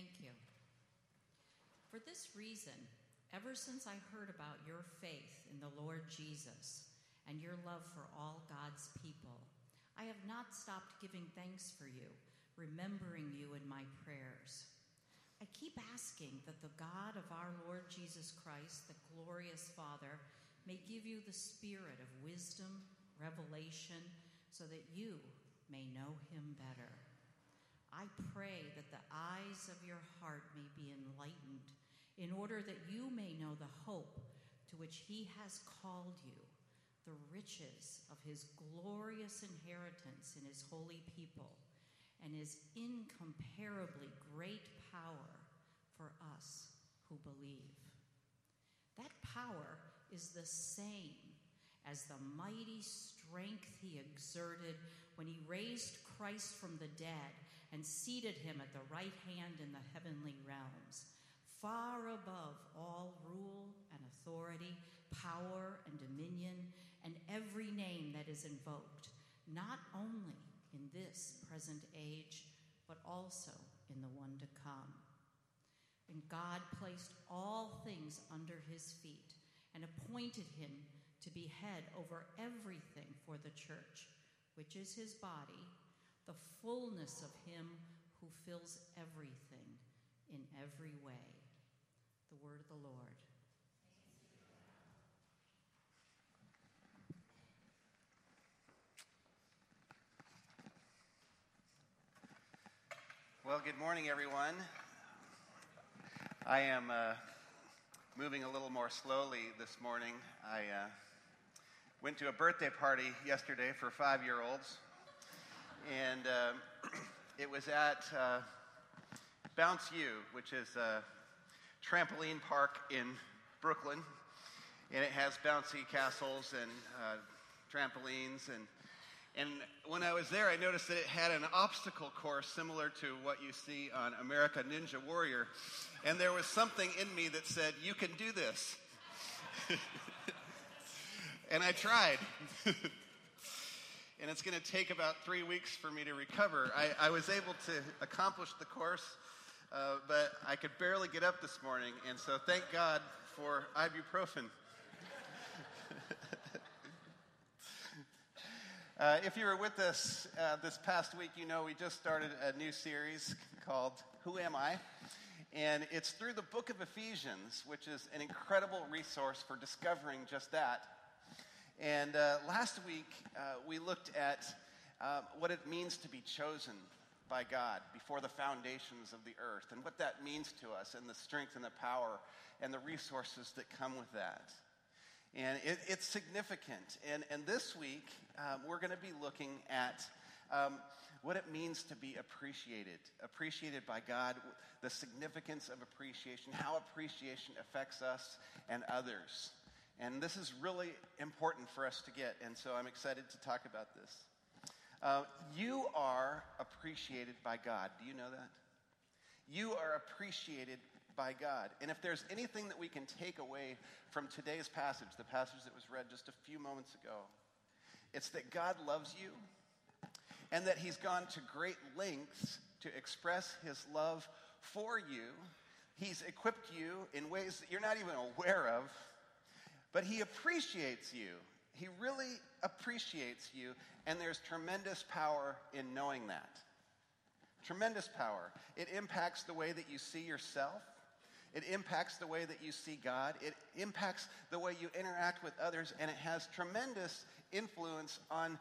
Thank you. For this reason, ever since I heard about your faith in the Lord Jesus and your love for all God's people, I have not stopped giving thanks for you, remembering you in my prayers. I keep asking that the God of our Lord Jesus Christ, the glorious Father, may give you the spirit of wisdom, revelation, so that you may know him better. I pray that the eyes of your heart may be enlightened in order that you may know the hope to which he has called you, the riches of his glorious inheritance in his holy people, and his incomparably great power for us who believe. That power is the same as the mighty strength he exerted when he raised Christ from the dead and seated him at the right hand in the heavenly realms, far above all rule and authority, power and dominion, and every name that is invoked, not only in this present age, but also in the one to come. And God placed all things under his feet and appointed him to be head over everything for the church, which is his body, the fullness of him who fills everything in every way. The word of the Lord. Well, good morning, everyone. I am uh, moving a little more slowly this morning. I uh, went to a birthday party yesterday for five year olds, and uh, it was at uh, Bounce U, which is a trampoline park in Brooklyn, and it has bouncy castles and uh, trampolines and and when I was there, I noticed that it had an obstacle course similar to what you see on America Ninja Warrior. And there was something in me that said, You can do this. and I tried. and it's going to take about three weeks for me to recover. I, I was able to accomplish the course, uh, but I could barely get up this morning. And so thank God for ibuprofen. uh, if you were with us uh, this past week, you know we just started a new series called Who Am I? And it's through the book of Ephesians, which is an incredible resource for discovering just that. And uh, last week, uh, we looked at uh, what it means to be chosen by God before the foundations of the earth and what that means to us and the strength and the power and the resources that come with that. And it, it's significant. And, and this week, um, we're going to be looking at um, what it means to be appreciated, appreciated by God, the significance of appreciation, how appreciation affects us and others. And this is really important for us to get, and so I'm excited to talk about this. Uh, you are appreciated by God. Do you know that? You are appreciated by God. And if there's anything that we can take away from today's passage, the passage that was read just a few moments ago, it's that God loves you and that He's gone to great lengths to express His love for you. He's equipped you in ways that you're not even aware of, but He appreciates you. He really appreciates you, and there's tremendous power in knowing that. Tremendous power. It impacts the way that you see yourself. It impacts the way that you see God. It impacts the way you interact with others, and it has tremendous influence on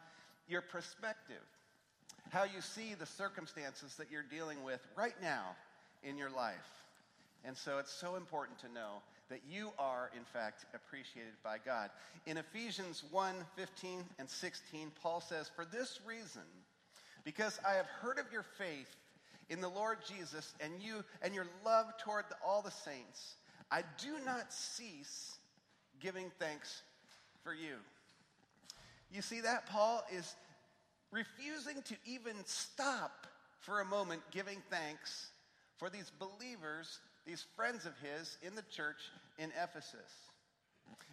your perspective how you see the circumstances that you're dealing with right now in your life. And so it's so important to know that you are, in fact, appreciated by God. In Ephesians 1 15 and 16, Paul says, For this reason, because I have heard of your faith in the Lord Jesus and you and your love toward the, all the saints, I do not cease giving thanks for you. You see that? Paul is refusing to even stop for a moment giving thanks for these believers, these friends of his in the church in Ephesus.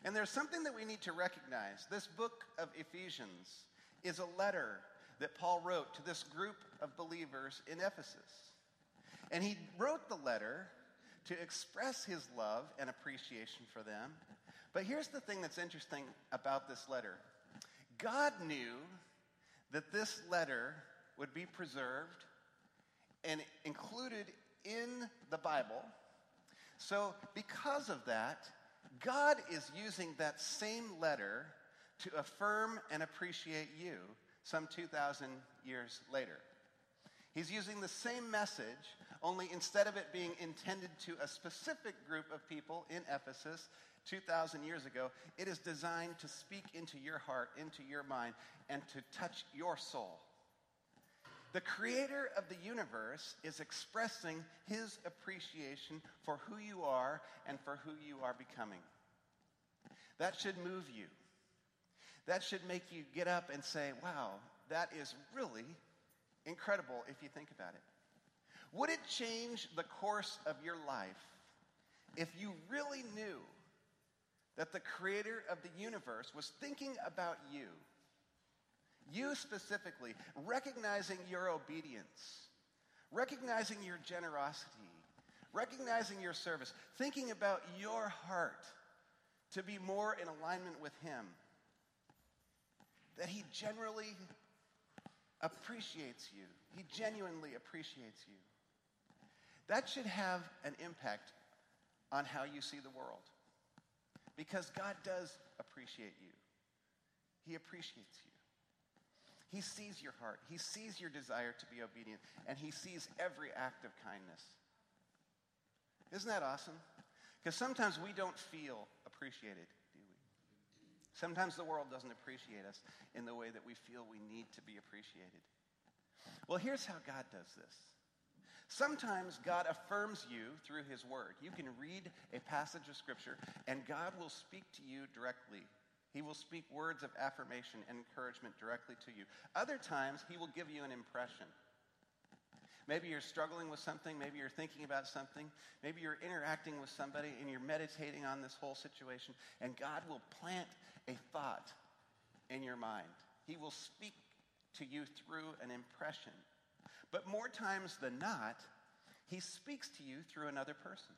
And there's something that we need to recognize. This book of Ephesians is a letter that Paul wrote to this group of believers in Ephesus. And he wrote the letter to express his love and appreciation for them. But here's the thing that's interesting about this letter God knew that this letter would be preserved and included in the Bible. So, because of that, God is using that same letter to affirm and appreciate you some 2,000 years later. He's using the same message, only instead of it being intended to a specific group of people in Ephesus 2,000 years ago, it is designed to speak into your heart, into your mind, and to touch your soul. The creator of the universe is expressing his appreciation for who you are and for who you are becoming. That should move you. That should make you get up and say, wow, that is really incredible if you think about it. Would it change the course of your life if you really knew that the creator of the universe was thinking about you? You specifically, recognizing your obedience, recognizing your generosity, recognizing your service, thinking about your heart to be more in alignment with Him, that He generally appreciates you. He genuinely appreciates you. That should have an impact on how you see the world. Because God does appreciate you, He appreciates you. He sees your heart, He sees your desire to be obedient, and He sees every act of kindness. Isn't that awesome? Because sometimes we don't feel appreciated, do we? Sometimes the world doesn't appreciate us in the way that we feel we need to be appreciated. Well, here's how God does this. Sometimes God affirms you through His Word. You can read a passage of Scripture, and God will speak to you directly. He will speak words of affirmation and encouragement directly to you. Other times, He will give you an impression. Maybe you're struggling with something. Maybe you're thinking about something. Maybe you're interacting with somebody and you're meditating on this whole situation, and God will plant a thought in your mind. He will speak to you through an impression. But more times than not, he speaks to you through another person,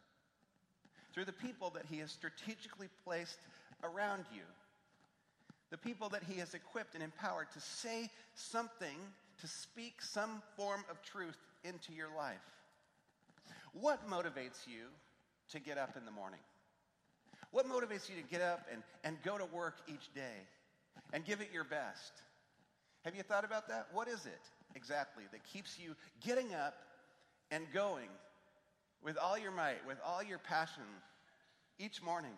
through the people that he has strategically placed around you, the people that he has equipped and empowered to say something, to speak some form of truth into your life. What motivates you to get up in the morning? What motivates you to get up and, and go to work each day and give it your best? Have you thought about that? What is it exactly that keeps you getting up and going with all your might, with all your passion each morning?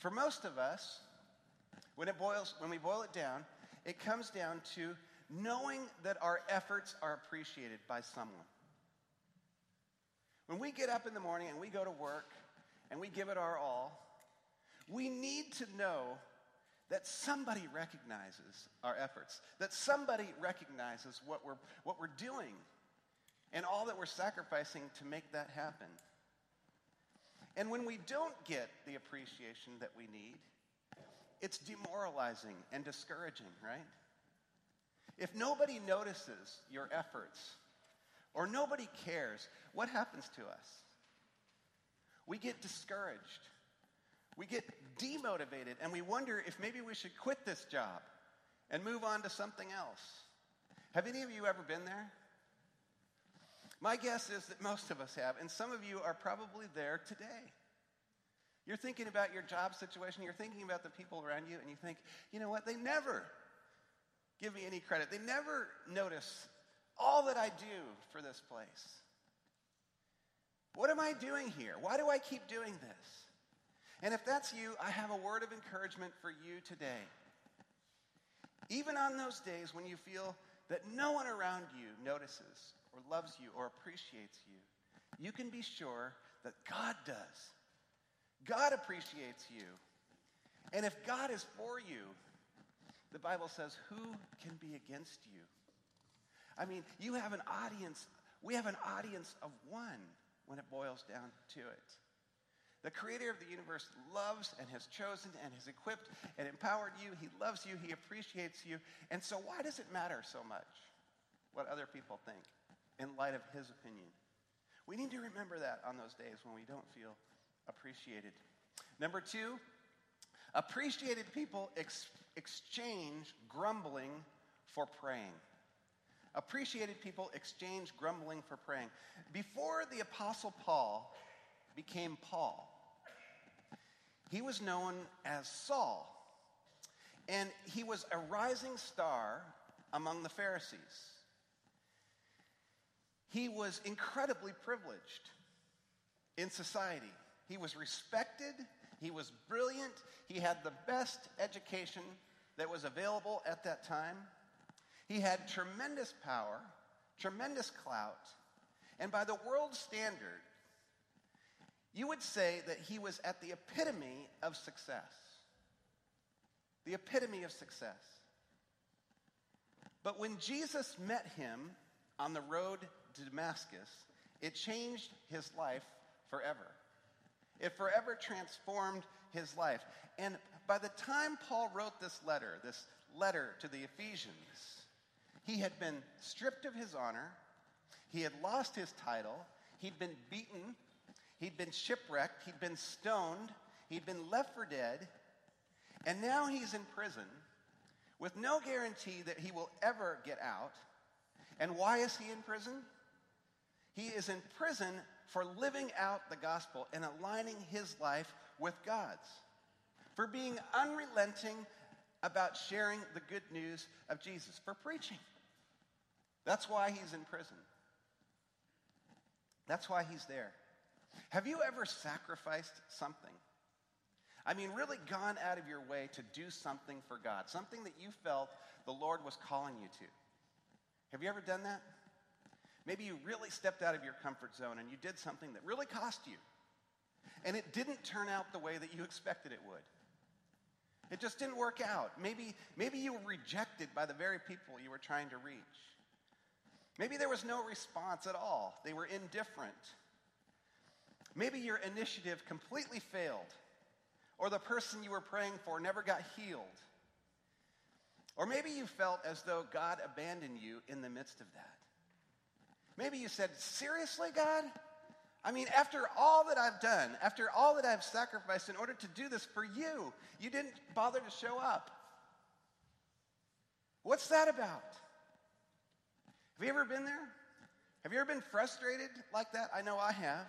For most of us, when it boils, when we boil it down, it comes down to knowing that our efforts are appreciated by someone. When we get up in the morning and we go to work and we give it our all, we need to know that somebody recognizes our efforts, that somebody recognizes what we're, what we're doing and all that we're sacrificing to make that happen. And when we don't get the appreciation that we need, it's demoralizing and discouraging, right? If nobody notices your efforts or nobody cares, what happens to us? We get discouraged. We get demotivated and we wonder if maybe we should quit this job and move on to something else. Have any of you ever been there? My guess is that most of us have, and some of you are probably there today. You're thinking about your job situation, you're thinking about the people around you, and you think, you know what, they never give me any credit. They never notice all that I do for this place. What am I doing here? Why do I keep doing this? And if that's you, I have a word of encouragement for you today. Even on those days when you feel that no one around you notices or loves you or appreciates you, you can be sure that God does. God appreciates you. And if God is for you, the Bible says, Who can be against you? I mean, you have an audience. We have an audience of one when it boils down to it. The creator of the universe loves and has chosen and has equipped and empowered you. He loves you. He appreciates you. And so, why does it matter so much what other people think in light of his opinion? We need to remember that on those days when we don't feel appreciated. Number two, appreciated people ex- exchange grumbling for praying. Appreciated people exchange grumbling for praying. Before the Apostle Paul became Paul, he was known as Saul, and he was a rising star among the Pharisees. He was incredibly privileged in society. He was respected, he was brilliant, he had the best education that was available at that time. He had tremendous power, tremendous clout, and by the world's standard, you would say that he was at the epitome of success. The epitome of success. But when Jesus met him on the road to Damascus, it changed his life forever. It forever transformed his life. And by the time Paul wrote this letter, this letter to the Ephesians, he had been stripped of his honor, he had lost his title, he'd been beaten, he'd been shipwrecked, he'd been stoned, he'd been left for dead, and now he's in prison with no guarantee that he will ever get out. And why is he in prison? He is in prison for living out the gospel and aligning his life with God's, for being unrelenting about sharing the good news of Jesus, for preaching. That's why he's in prison. That's why he's there. Have you ever sacrificed something? I mean, really gone out of your way to do something for God, something that you felt the Lord was calling you to. Have you ever done that? Maybe you really stepped out of your comfort zone and you did something that really cost you. And it didn't turn out the way that you expected it would. It just didn't work out. Maybe, maybe you were rejected by the very people you were trying to reach. Maybe there was no response at all, they were indifferent. Maybe your initiative completely failed, or the person you were praying for never got healed. Or maybe you felt as though God abandoned you in the midst of that. Maybe you said, Seriously, God? I mean, after all that I've done, after all that I've sacrificed in order to do this for you, you didn't bother to show up. What's that about? Have you ever been there? Have you ever been frustrated like that? I know I have.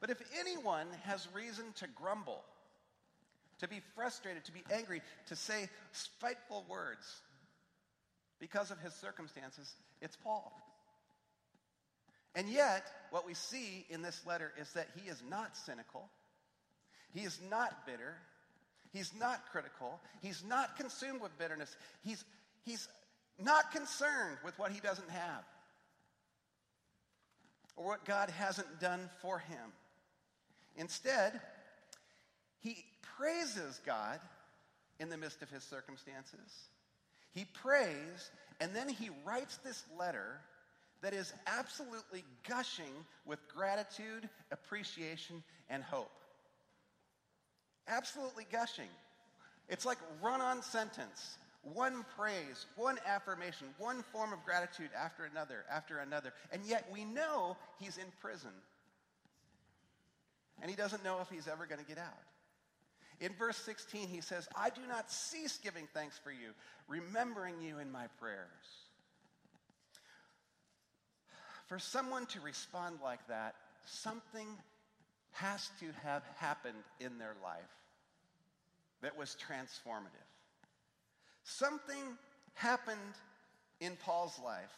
But if anyone has reason to grumble, to be frustrated, to be angry, to say spiteful words because of his circumstances, it's Paul. And yet, what we see in this letter is that he is not cynical, he is not bitter, he's not critical, he's not consumed with bitterness, he's, he's not concerned with what he doesn't have or what God hasn't done for him. Instead, he praises God in the midst of his circumstances. He prays, and then he writes this letter that is absolutely gushing with gratitude, appreciation, and hope. Absolutely gushing. It's like run on sentence. One praise, one affirmation, one form of gratitude after another, after another. And yet we know he's in prison. And he doesn't know if he's ever going to get out. In verse 16, he says, I do not cease giving thanks for you, remembering you in my prayers. For someone to respond like that, something has to have happened in their life that was transformative. Something happened in Paul's life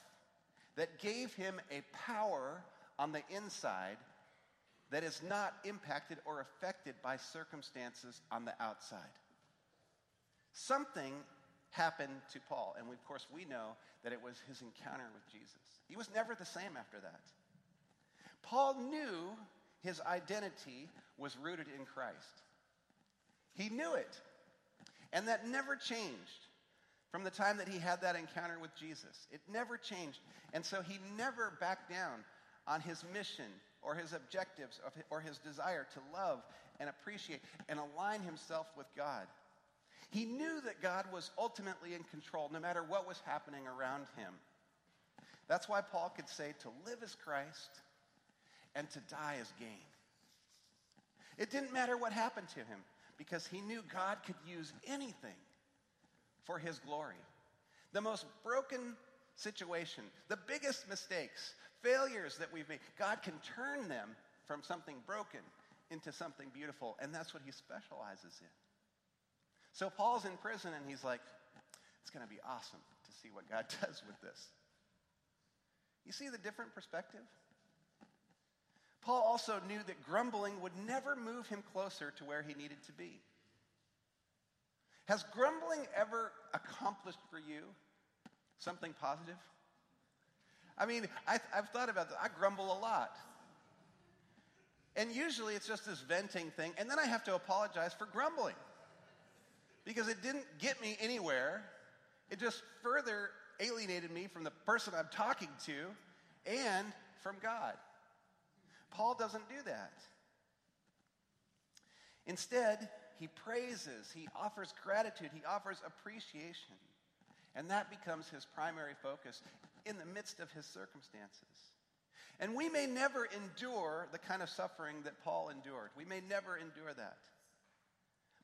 that gave him a power on the inside that is not impacted or affected by circumstances on the outside. Something happened to Paul, and of course, we know that it was his encounter with Jesus. He was never the same after that. Paul knew his identity was rooted in Christ. He knew it. And that never changed from the time that he had that encounter with Jesus. It never changed. And so he never backed down on his mission or his objectives or his desire to love and appreciate and align himself with God. He knew that God was ultimately in control no matter what was happening around him. That's why Paul could say to live as Christ and to die is gain. It didn't matter what happened to him because he knew God could use anything for his glory. The most broken situation, the biggest mistakes, failures that we've made, God can turn them from something broken into something beautiful, and that's what he specializes in. So Paul's in prison and he's like, it's going to be awesome to see what God does with this. You see the different perspective? Paul also knew that grumbling would never move him closer to where he needed to be. Has grumbling ever accomplished for you something positive? I mean, I, have thought about that. I grumble a lot. And usually it's just this venting thing, and then I have to apologize for grumbling because it didn't get me anywhere. It just further alienated me from the person I'm talking to and from God. Paul doesn't do that. Instead, he praises, he offers gratitude, he offers appreciation. And that becomes his primary focus in the midst of his circumstances. And we may never endure the kind of suffering that Paul endured. We may never endure that.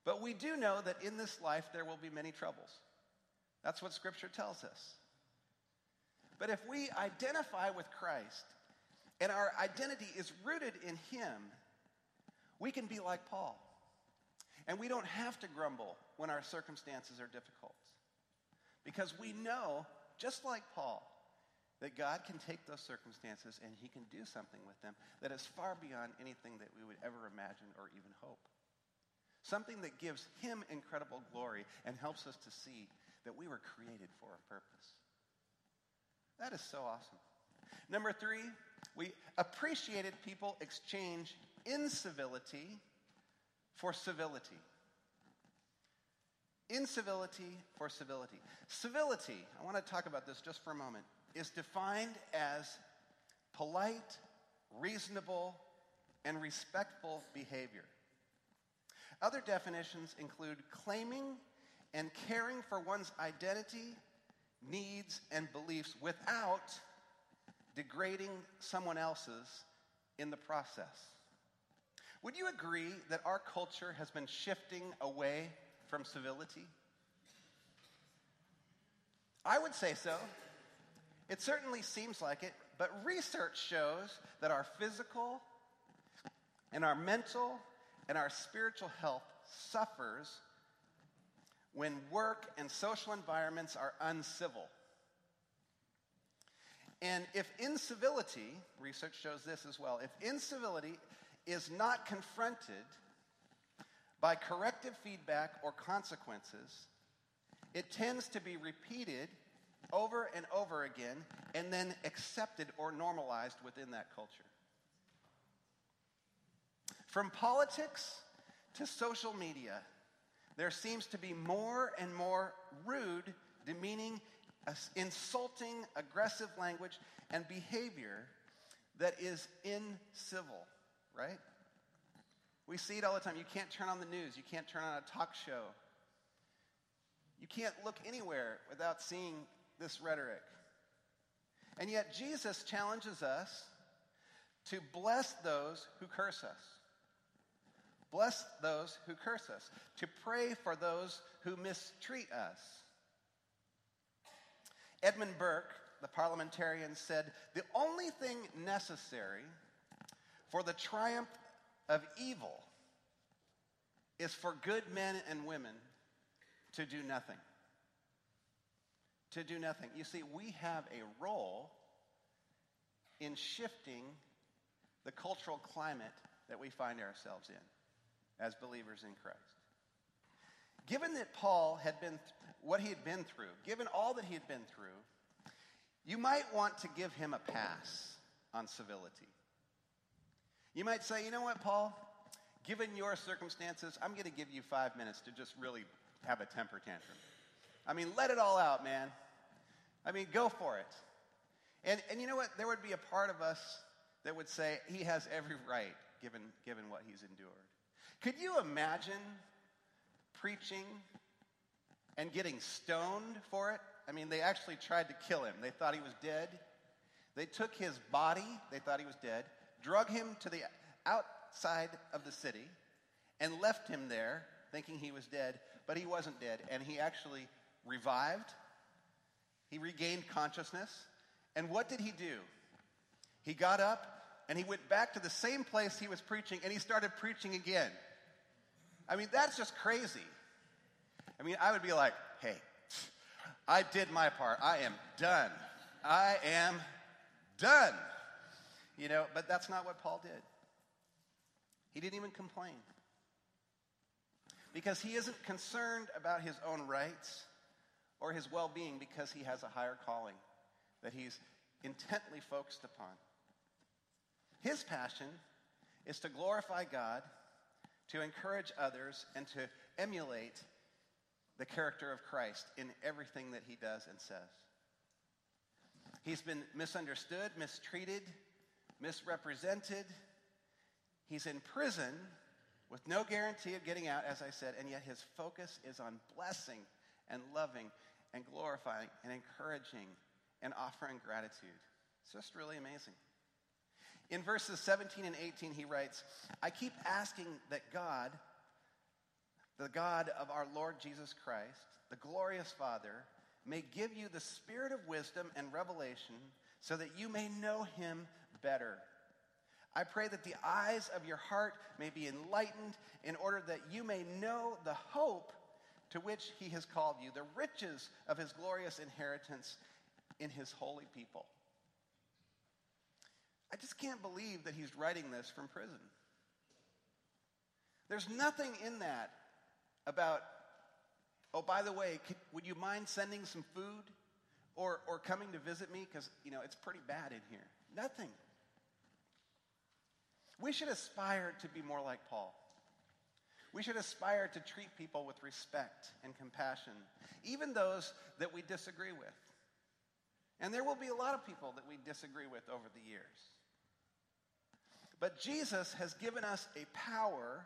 But we do know that in this life there will be many troubles. That's what Scripture tells us. But if we identify with Christ and our identity is rooted in Him, we can be like Paul. And we don't have to grumble when our circumstances are difficult. Because we know, just like Paul, that God can take those circumstances and He can do something with them that is far beyond anything that we would ever imagine or even hope. Something that gives Him incredible glory and helps us to see that we were created for a purpose. That is so awesome. Number three, we appreciated people exchange incivility for civility. Incivility for civility. Civility, I want to talk about this just for a moment, is defined as polite, reasonable, and respectful behavior. Other definitions include claiming and caring for one's identity, needs, and beliefs without degrading someone else's in the process. Would you agree that our culture has been shifting away from civility? I would say so. It certainly seems like it, but research shows that our physical and our mental and our spiritual health suffers when work and social environments are uncivil. And if incivility, research shows this as well, if incivility is not confronted by corrective feedback or consequences, it tends to be repeated over and over again and then accepted or normalized within that culture. From politics to social media, there seems to be more and more rude, demeaning, insulting, aggressive language and behavior that is incivil, right? We see it all the time. You can't turn on the news, you can't turn on a talk show. You can't look anywhere without seeing this rhetoric. And yet, Jesus challenges us to bless those who curse us. Bless those who curse us. To pray for those who mistreat us. Edmund Burke, the parliamentarian, said the only thing necessary for the triumph of evil is for good men and women to do nothing. To do nothing. You see, we have a role in shifting the cultural climate that we find ourselves in as believers in Christ. Given that Paul had been th- what he had been through, given all that he had been through, you might want to give him a pass on civility. You might say, you know what, Paul? Given your circumstances, I'm going to give you five minutes to just really have a temper tantrum. I mean, let it all out, man. I mean, go for it. And, and you know what? There would be a part of us that would say he has every right given, given what he's endured. Could you imagine preaching and getting stoned for it? I mean, they actually tried to kill him. They thought he was dead. They took his body, they thought he was dead, drug him to the outside of the city, and left him there thinking he was dead, but he wasn't dead. And he actually revived, he regained consciousness. And what did he do? He got up and he went back to the same place he was preaching and he started preaching again. I mean, that's just crazy. I mean, I would be like, hey, I did my part. I am done. I am done. You know, but that's not what Paul did. He didn't even complain. Because he isn't concerned about his own rights or his well being because he has a higher calling that he's intently focused upon. His passion is to glorify God, to encourage others, and to emulate the character of Christ in everything that he does and says. He's been misunderstood, mistreated, misrepresented. He's in prison with no guarantee of getting out, as I said, and yet his focus is on blessing and loving and glorifying and encouraging and offering gratitude. It's just really amazing. In verses 17 and 18, he writes, I keep asking that God, the God of our Lord Jesus Christ, the glorious Father, may give you the spirit of wisdom and revelation so that you may know him better. I pray that the eyes of your heart may be enlightened in order that you may know the hope to which he has called you, the riches of his glorious inheritance in his holy people. I just can't believe that he's writing this from prison. There's nothing in that about, oh, by the way, could, would you mind sending some food or, or coming to visit me? Because, you know, it's pretty bad in here. Nothing. We should aspire to be more like Paul. We should aspire to treat people with respect and compassion, even those that we disagree with. And there will be a lot of people that we disagree with over the years. But Jesus has given us a power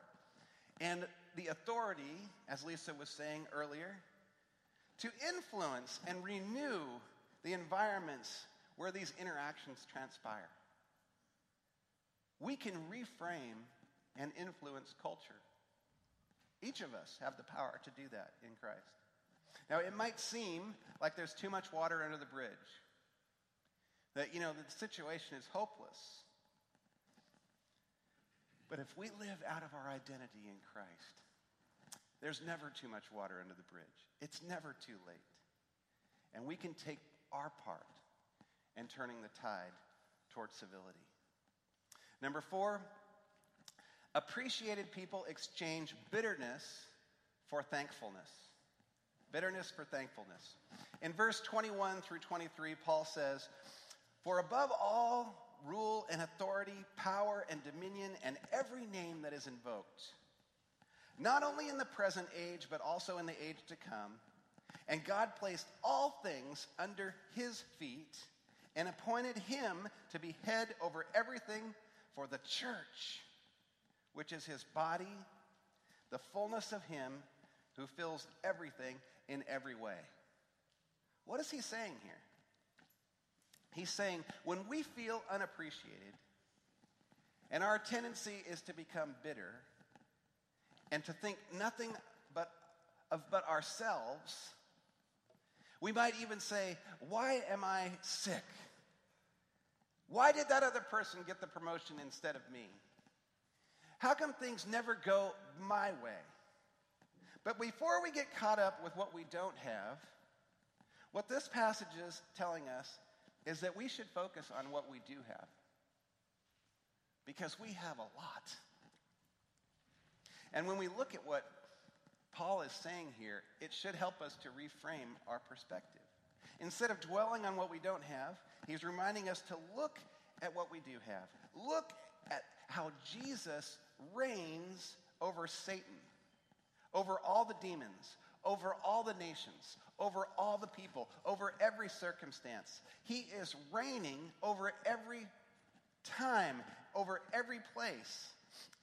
and the authority, as Lisa was saying earlier, to influence and renew the environments where these interactions transpire. We can reframe and influence culture. Each of us have the power to do that in Christ. Now, it might seem like there's too much water under the bridge, that, you know, the situation is hopeless. But if we live out of our identity in Christ, there's never too much water under the bridge. It's never too late. And we can take our part in turning the tide towards civility. Number four, appreciated people exchange bitterness for thankfulness. Bitterness for thankfulness. In verse 21 through 23, Paul says, For above all rule and authority, power and dominion, and every name that is invoked, not only in the present age, but also in the age to come. And God placed all things under his feet and appointed him to be head over everything for the church, which is his body, the fullness of him who fills everything in every way. What is he saying here? He's saying when we feel unappreciated, and our tendency is to become bitter and to think nothing but of but ourselves, we might even say, Why am I sick? Why did that other person get the promotion instead of me? How come things never go my way? But before we get caught up with what we don't have, what this passage is telling us is that we should focus on what we do have. Because we have a lot. And when we look at what Paul is saying here, it should help us to reframe our perspective. Instead of dwelling on what we don't have, he's reminding us to look at what we do have. Look at how Jesus reigns over Satan, over all the demons, over all the nations, over all the people, over every circumstance. He is reigning over every time, over every place.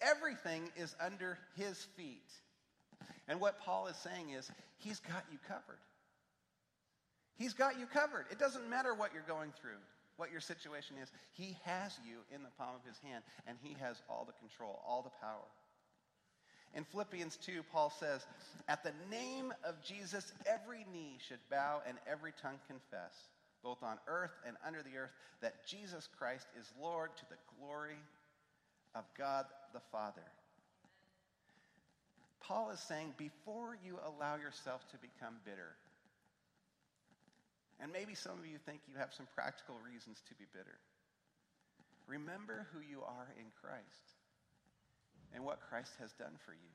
Everything is under his feet. And what Paul is saying is, he's got you covered. He's got you covered. It doesn't matter what you're going through. what your situation is. He has you in the palm of his hand, and he has all the control, all the power. In Philippians 2, Paul says, At the name of Jesus, every knee should bow and every tongue confess, both on earth and under the earth, that Jesus Christ is Lord to the glory of God the Father. Paul is saying, before you allow yourself to become bitter, and maybe some of you think you have some practical reasons to be bitter. Remember who you are in Christ and what Christ has done for you.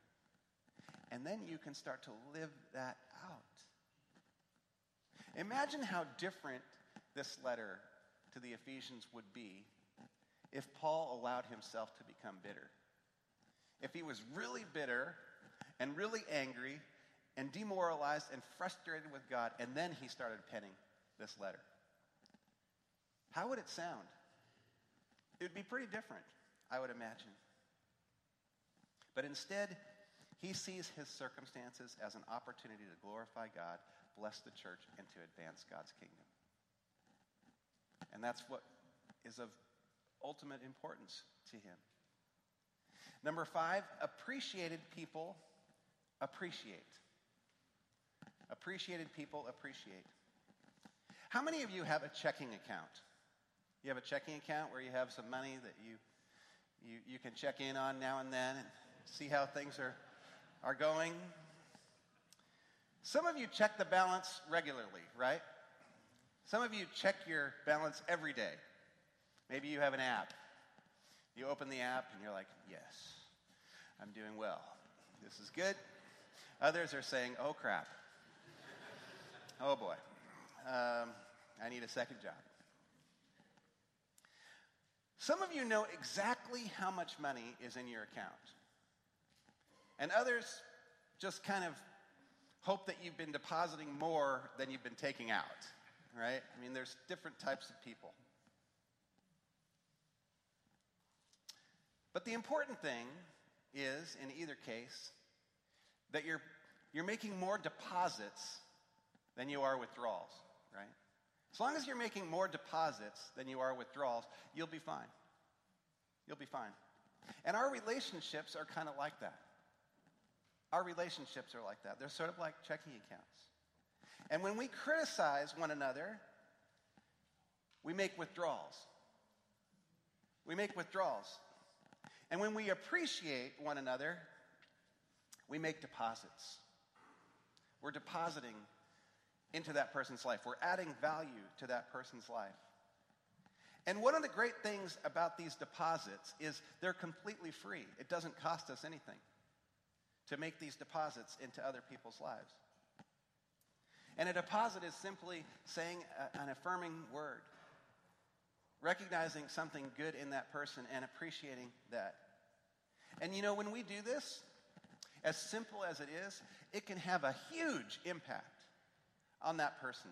And then you can start to live that out. Imagine how different this letter to the Ephesians would be if Paul allowed himself to become bitter. If he was really bitter and really angry and demoralized and frustrated with God, and then he started penning this letter. How would it sound? It would be pretty different, I would imagine. But instead, he sees his circumstances as an opportunity to glorify God, bless the church, and to advance God's kingdom. And that's what is of ultimate importance to him. Number five, appreciated people appreciate. Appreciated people appreciate. How many of you have a checking account? You have a checking account where you have some money that you, you, you can check in on now and then see how things are, are going? Some of you check the balance regularly, right? Some of you check your balance every day. Maybe you have an app. You open the app and you're like, yes, I'm doing well. This is good. Others are saying, oh crap. Oh boy um, I need a second job. Some of you know exactly how much money is in your account. And others just kind of hope that you've been depositing more than you've been taking out, right? I mean, there's different types of people. But the important thing is, in either case, that you're, you're making more deposits than you are withdrawals right? As long as you're making more deposits than you are withdrawals, you'll be fine. You'll be fine. And our relationships are kind of like that. Our relationships are like that. They're sort of like checking accounts. And when we criticize one another, we make withdrawals. We make withdrawals. And when we appreciate one another, we make deposits. We're depositing into that person's life. We're adding value to that person's life. And one of the great things about these deposits is they're completely free. It doesn't cost us anything to make these deposits into other people's lives. And a deposit is simply saying a, an affirming word, recognizing something good in that person and appreciating that. And you know, when we do this, as simple as it is, it can have a huge impact on that person.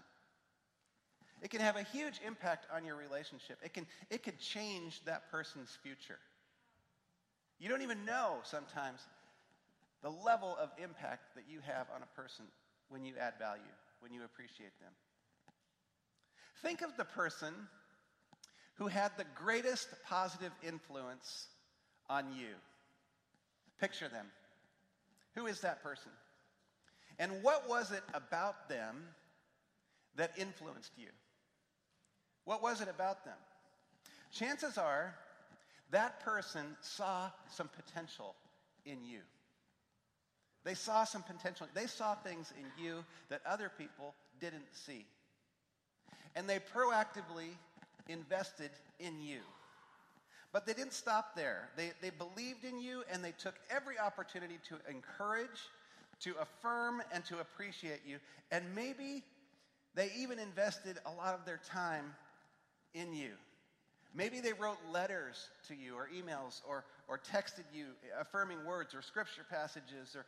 It can have a huge impact on your relationship. It can it could change that person's future. You don't even know sometimes the level of impact that you have on a person when you add value, when you appreciate them. Think of the person who had the greatest positive influence on you. Picture them. Who is that person? And what was it about them that influenced you? What was it about them? Chances are that person saw some potential in you. They saw some potential. They saw things in you that other people didn't see. And they proactively invested in you. But they didn't stop there. They, they believed in you and they took every opportunity to encourage to affirm and to appreciate you. And maybe they even invested a lot of their time in you. Maybe they wrote letters to you or emails or, or texted you affirming words or scripture passages or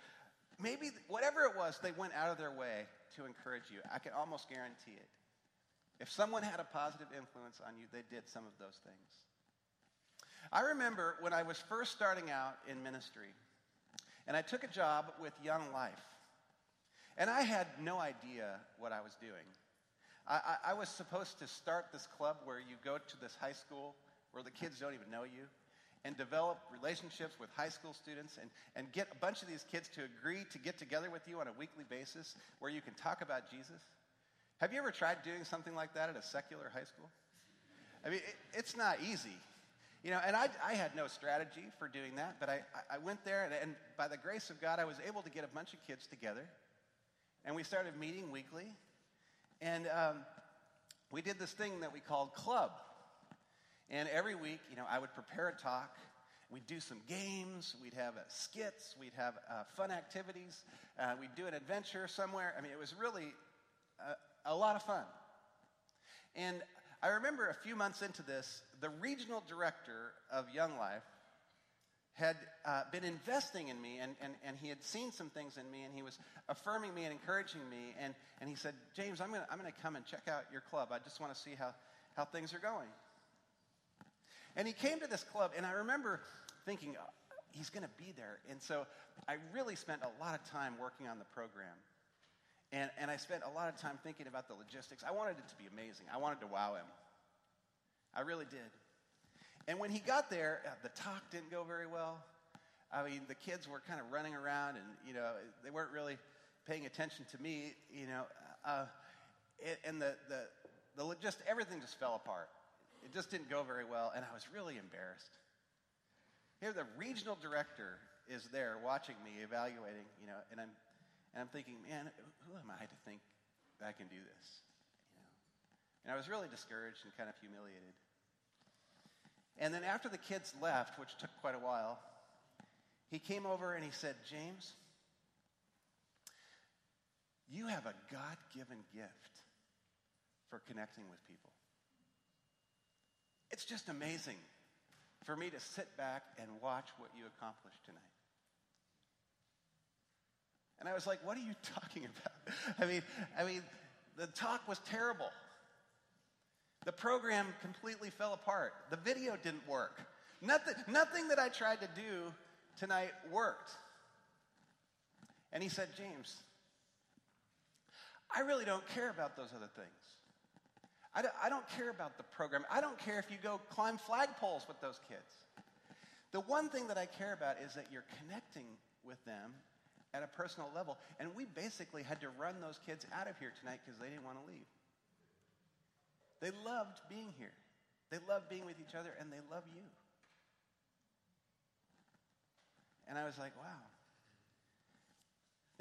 maybe whatever it was, they went out of their way to encourage you. I can almost guarantee it. If someone had a positive influence on you, they did some of those things. I remember when I was first starting out in ministry, and I took a job with Young Life. And I had no idea what I was doing. I, I, I was supposed to start this club where you go to this high school where the kids don't even know you and develop relationships with high school students and, and get a bunch of these kids to agree to get together with you on a weekly basis where you can talk about Jesus. Have you ever tried doing something like that at a secular high school? I mean, it, it's not easy. You know, and I, I had no strategy for doing that, but I, I went there, and, and by the grace of God, I was able to get a bunch of kids together, and we started meeting weekly, and um, we did this thing that we called club. And every week, you know, I would prepare a talk. We'd do some games. We'd have uh, skits. We'd have uh, fun activities. Uh, we'd do an adventure somewhere. I mean, it was really a lot of fun. And I remember a few months into this, the regional director of Young Life had uh, been investing in me, and, and, and he had seen some things in me, and he was affirming me and encouraging me. And, and he said, James, I'm going to I'm to come and check out your club. I just want to see how, how things are going. And he came to this club, and I remember thinking, oh, he's going to be there. And so I really spent a lot of time working on the program. And, and I spent a lot of time thinking about the logistics. I wanted it to be amazing. I wanted to wow him. I really did. And when he got there, uh, the talk didn't go very well. I mean, the kids were kind of running around and, you know, they weren't really paying attention to me, you know. Uh, and the, the, the just, everything just fell apart. It just didn't go very well, and I was really embarrassed. Here, the regional director is there watching me, evaluating, you know, and I'm and I'm thinking, man, who am I to think that I can do this? You know? And I was really discouraged and kind of humiliated. And then after the kids left, which took quite a while, he came over and he said, James, you have a God given gift for connecting with people. It's just amazing for me to sit back and watch what you accomplished tonight. And I was like, what are you talking about? I mean, I mean, the talk was terrible. The program completely fell apart. The video didn't work. Nothing, nothing that I tried to do tonight worked. And he said, James, I really don't care about those other things. I don't, I don't care about the program. I don't care if you go climb flagpoles with those kids. The one thing that I care about is that you're connecting with them at a personal level. And we basically had to run those kids out of here tonight because they didn't want to leave. They loved being here. They love being with each other, and they love you. And I was like, wow.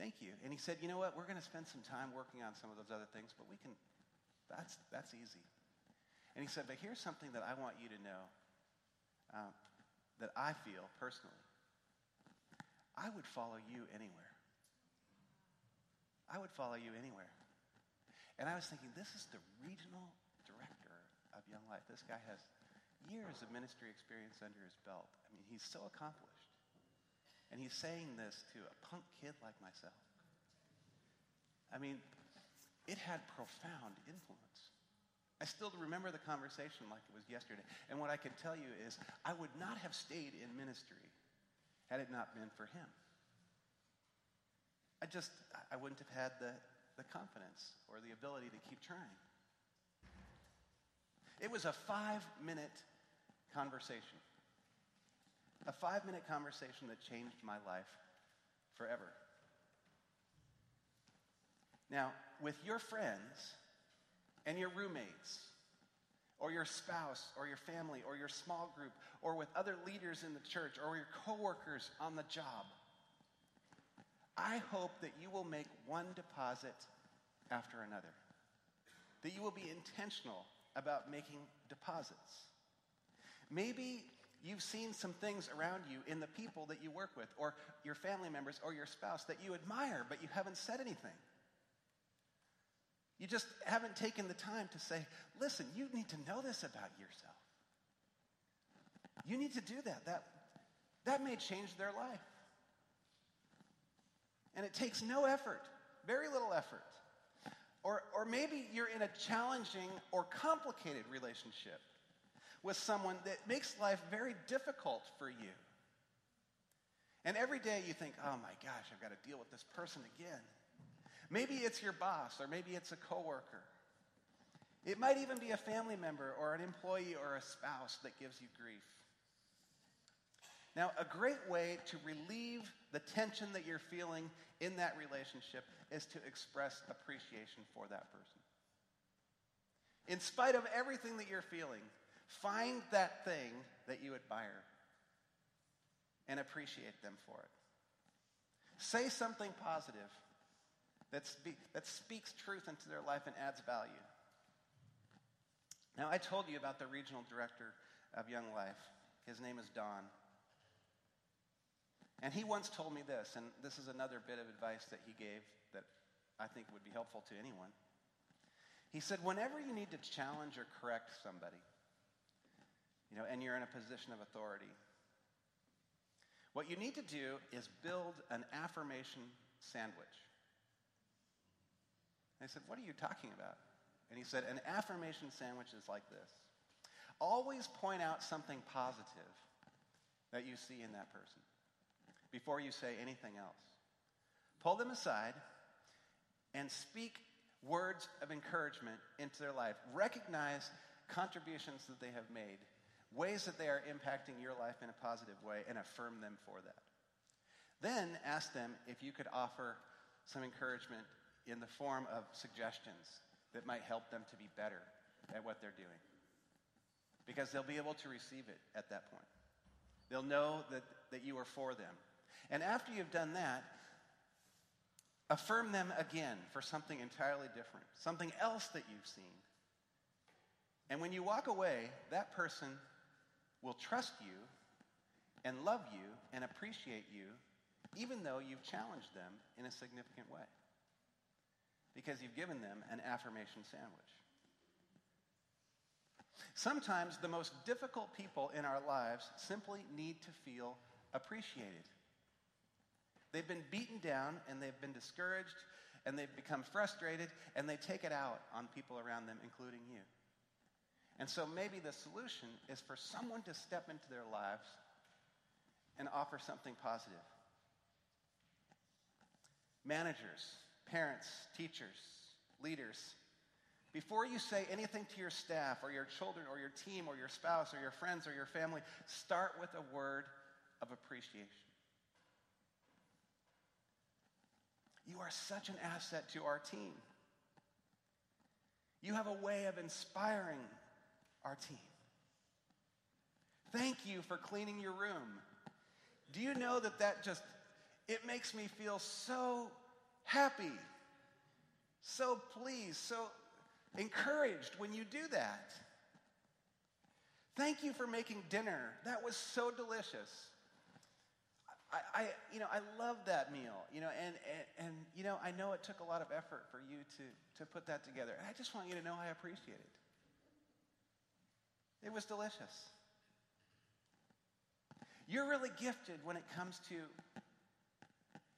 Thank you. And he said, you know what? We're going to spend some time working on some of those other things, but we can, that's, that's easy. And he said, but here's something that I want you to know uh, that I feel personally. I would follow you anywhere. I would follow you anywhere. And I was thinking, this is the regional director of Young Life. This guy has years of ministry experience under his belt. I mean, he's so accomplished. And he's saying this to a punk kid like myself. I mean, it had profound influence. I still remember the conversation like it was yesterday. And what I can tell you is, I would not have stayed in ministry had it not been for him. I just, I wouldn't have had the, the confidence or the ability to keep trying. It was a five minute conversation. A five minute conversation that changed my life forever. Now, with your friends and your roommates, or your spouse or your family or your small group or with other leaders in the church or your coworkers on the job. I hope that you will make one deposit after another. That you will be intentional about making deposits. Maybe you've seen some things around you in the people that you work with or your family members or your spouse that you admire but you haven't said anything. You just haven't taken the time to say, listen, you need to know this about yourself. You need to do that. That, that may change their life. And it takes no effort, very little effort. Or, or maybe you're in a challenging or complicated relationship with someone that makes life very difficult for you. And every day you think, oh my gosh, I've got to deal with this person again. Maybe it's your boss, or maybe it's a coworker. It might even be a family member or an employee or a spouse that gives you grief. Now, a great way to relieve the tension that you're feeling in that relationship is to express appreciation for that person. In spite of everything that you're feeling, find that thing that you admire and appreciate them for it. Say something positive that, spe- that speaks truth into their life and adds value. Now, I told you about the regional director of Young Life. His name is Don. And he once told me this, and this is another bit of advice that he gave that I think would be helpful to anyone. He said, whenever you need to challenge or correct somebody, you know, and you're in a position of authority, what you need to do is build an affirmation sandwich. I said, What are you talking about? And he said, An affirmation sandwich is like this always point out something positive that you see in that person before you say anything else. Pull them aside and speak words of encouragement into their life. Recognize contributions that they have made, ways that they are impacting your life in a positive way, and affirm them for that. Then ask them if you could offer some encouragement in the form of suggestions that might help them to be better at what they're doing. Because they'll be able to receive it at that point. They'll know that, that you are for them. And after you've done that, affirm them again for something entirely different, something else that you've seen. And when you walk away, that person will trust you and love you and appreciate you, even though you've challenged them in a significant way because you've given them an affirmation sandwich. Sometimes the most difficult people in our lives simply need to feel appreciated. They've been beaten down and they've been discouraged and they've become frustrated and they take it out on people around them, including you. And so maybe the solution is for someone to step into their lives and offer something positive. Managers, parents, teachers, leaders, before you say anything to your staff or your children or your team or your spouse or your friends or your family, start with a word of appreciation. You are such an asset to our team. You have a way of inspiring our team. Thank you for cleaning your room. Do you know that that just it makes me feel so happy, so pleased, so encouraged when you do that. Thank you for making dinner. That was so delicious. I, I, you know, I love that meal, you know, and, and, and, you know, I know it took a lot of effort for you to, to put that together. And I just want you to know I appreciate it. It was delicious. You're really gifted when it comes to,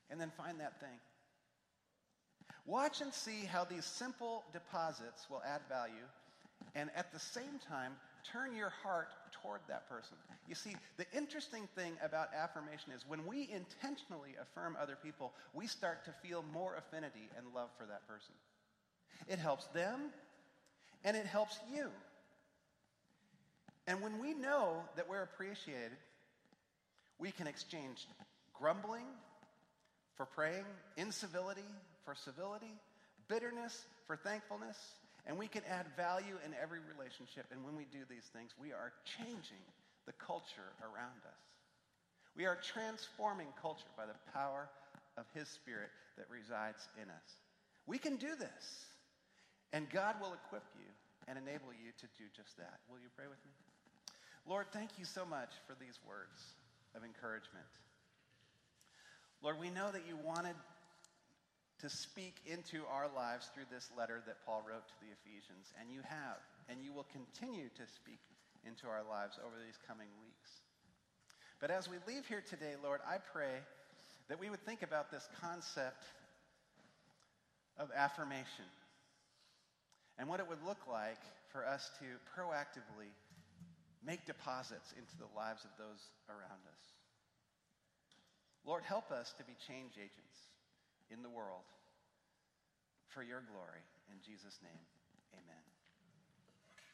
and then find that thing. Watch and see how these simple deposits will add value and at the same time turn your heart toward that person. You see, the interesting thing about affirmation is when we intentionally affirm other people, we start to feel more affinity and love for that person. It helps them and it helps you. And when we know that we're appreciated, we can exchange grumbling for praying, incivility for civility, bitterness for thankfulness, and we can add value in every relationship. And when we do these things, we are changing the culture around us. We are transforming culture by the power of His Spirit that resides in us. We can do this, and God will equip you and enable you to do just that. Will you pray with me? Lord, thank you so much for these words of encouragement. Lord, we know that you wanted to speak into our lives through this letter that Paul wrote to the Ephesians. And you have, and you will continue to speak into our lives over these coming weeks. But as we leave here today, Lord, I pray that we would think about this concept of affirmation and what it would look like for us to proactively make deposits into the lives of those around us. Lord, help us to be change agents in the world for your glory. In Jesus' name, amen.